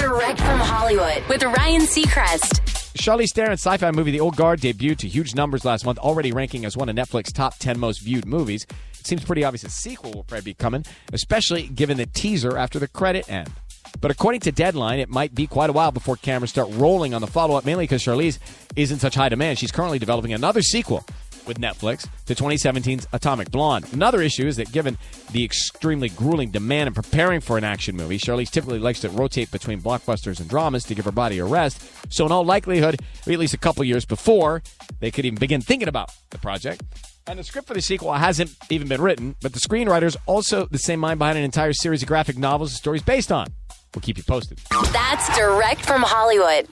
Direct from Hollywood with Ryan Seacrest. Charlize Theron's sci-fi movie The Old Guard debuted to huge numbers last month, already ranking as one of Netflix's top 10 most viewed movies. It seems pretty obvious a sequel will probably be coming, especially given the teaser after the credit end. But according to Deadline, it might be quite a while before cameras start rolling on the follow-up, mainly because Charlize is in such high demand. She's currently developing another sequel with Netflix to 2017's Atomic Blonde. Another issue is that given the extremely grueling demand in preparing for an action movie, Charlize typically likes to rotate between blockbusters and dramas to give her body a rest. So in all likelihood, at least a couple years before they could even begin thinking about the project. And the script for the sequel hasn't even been written, but the screenwriter's also the same mind behind an entire series of graphic novels the story's based on. We'll keep you posted. That's direct from Hollywood.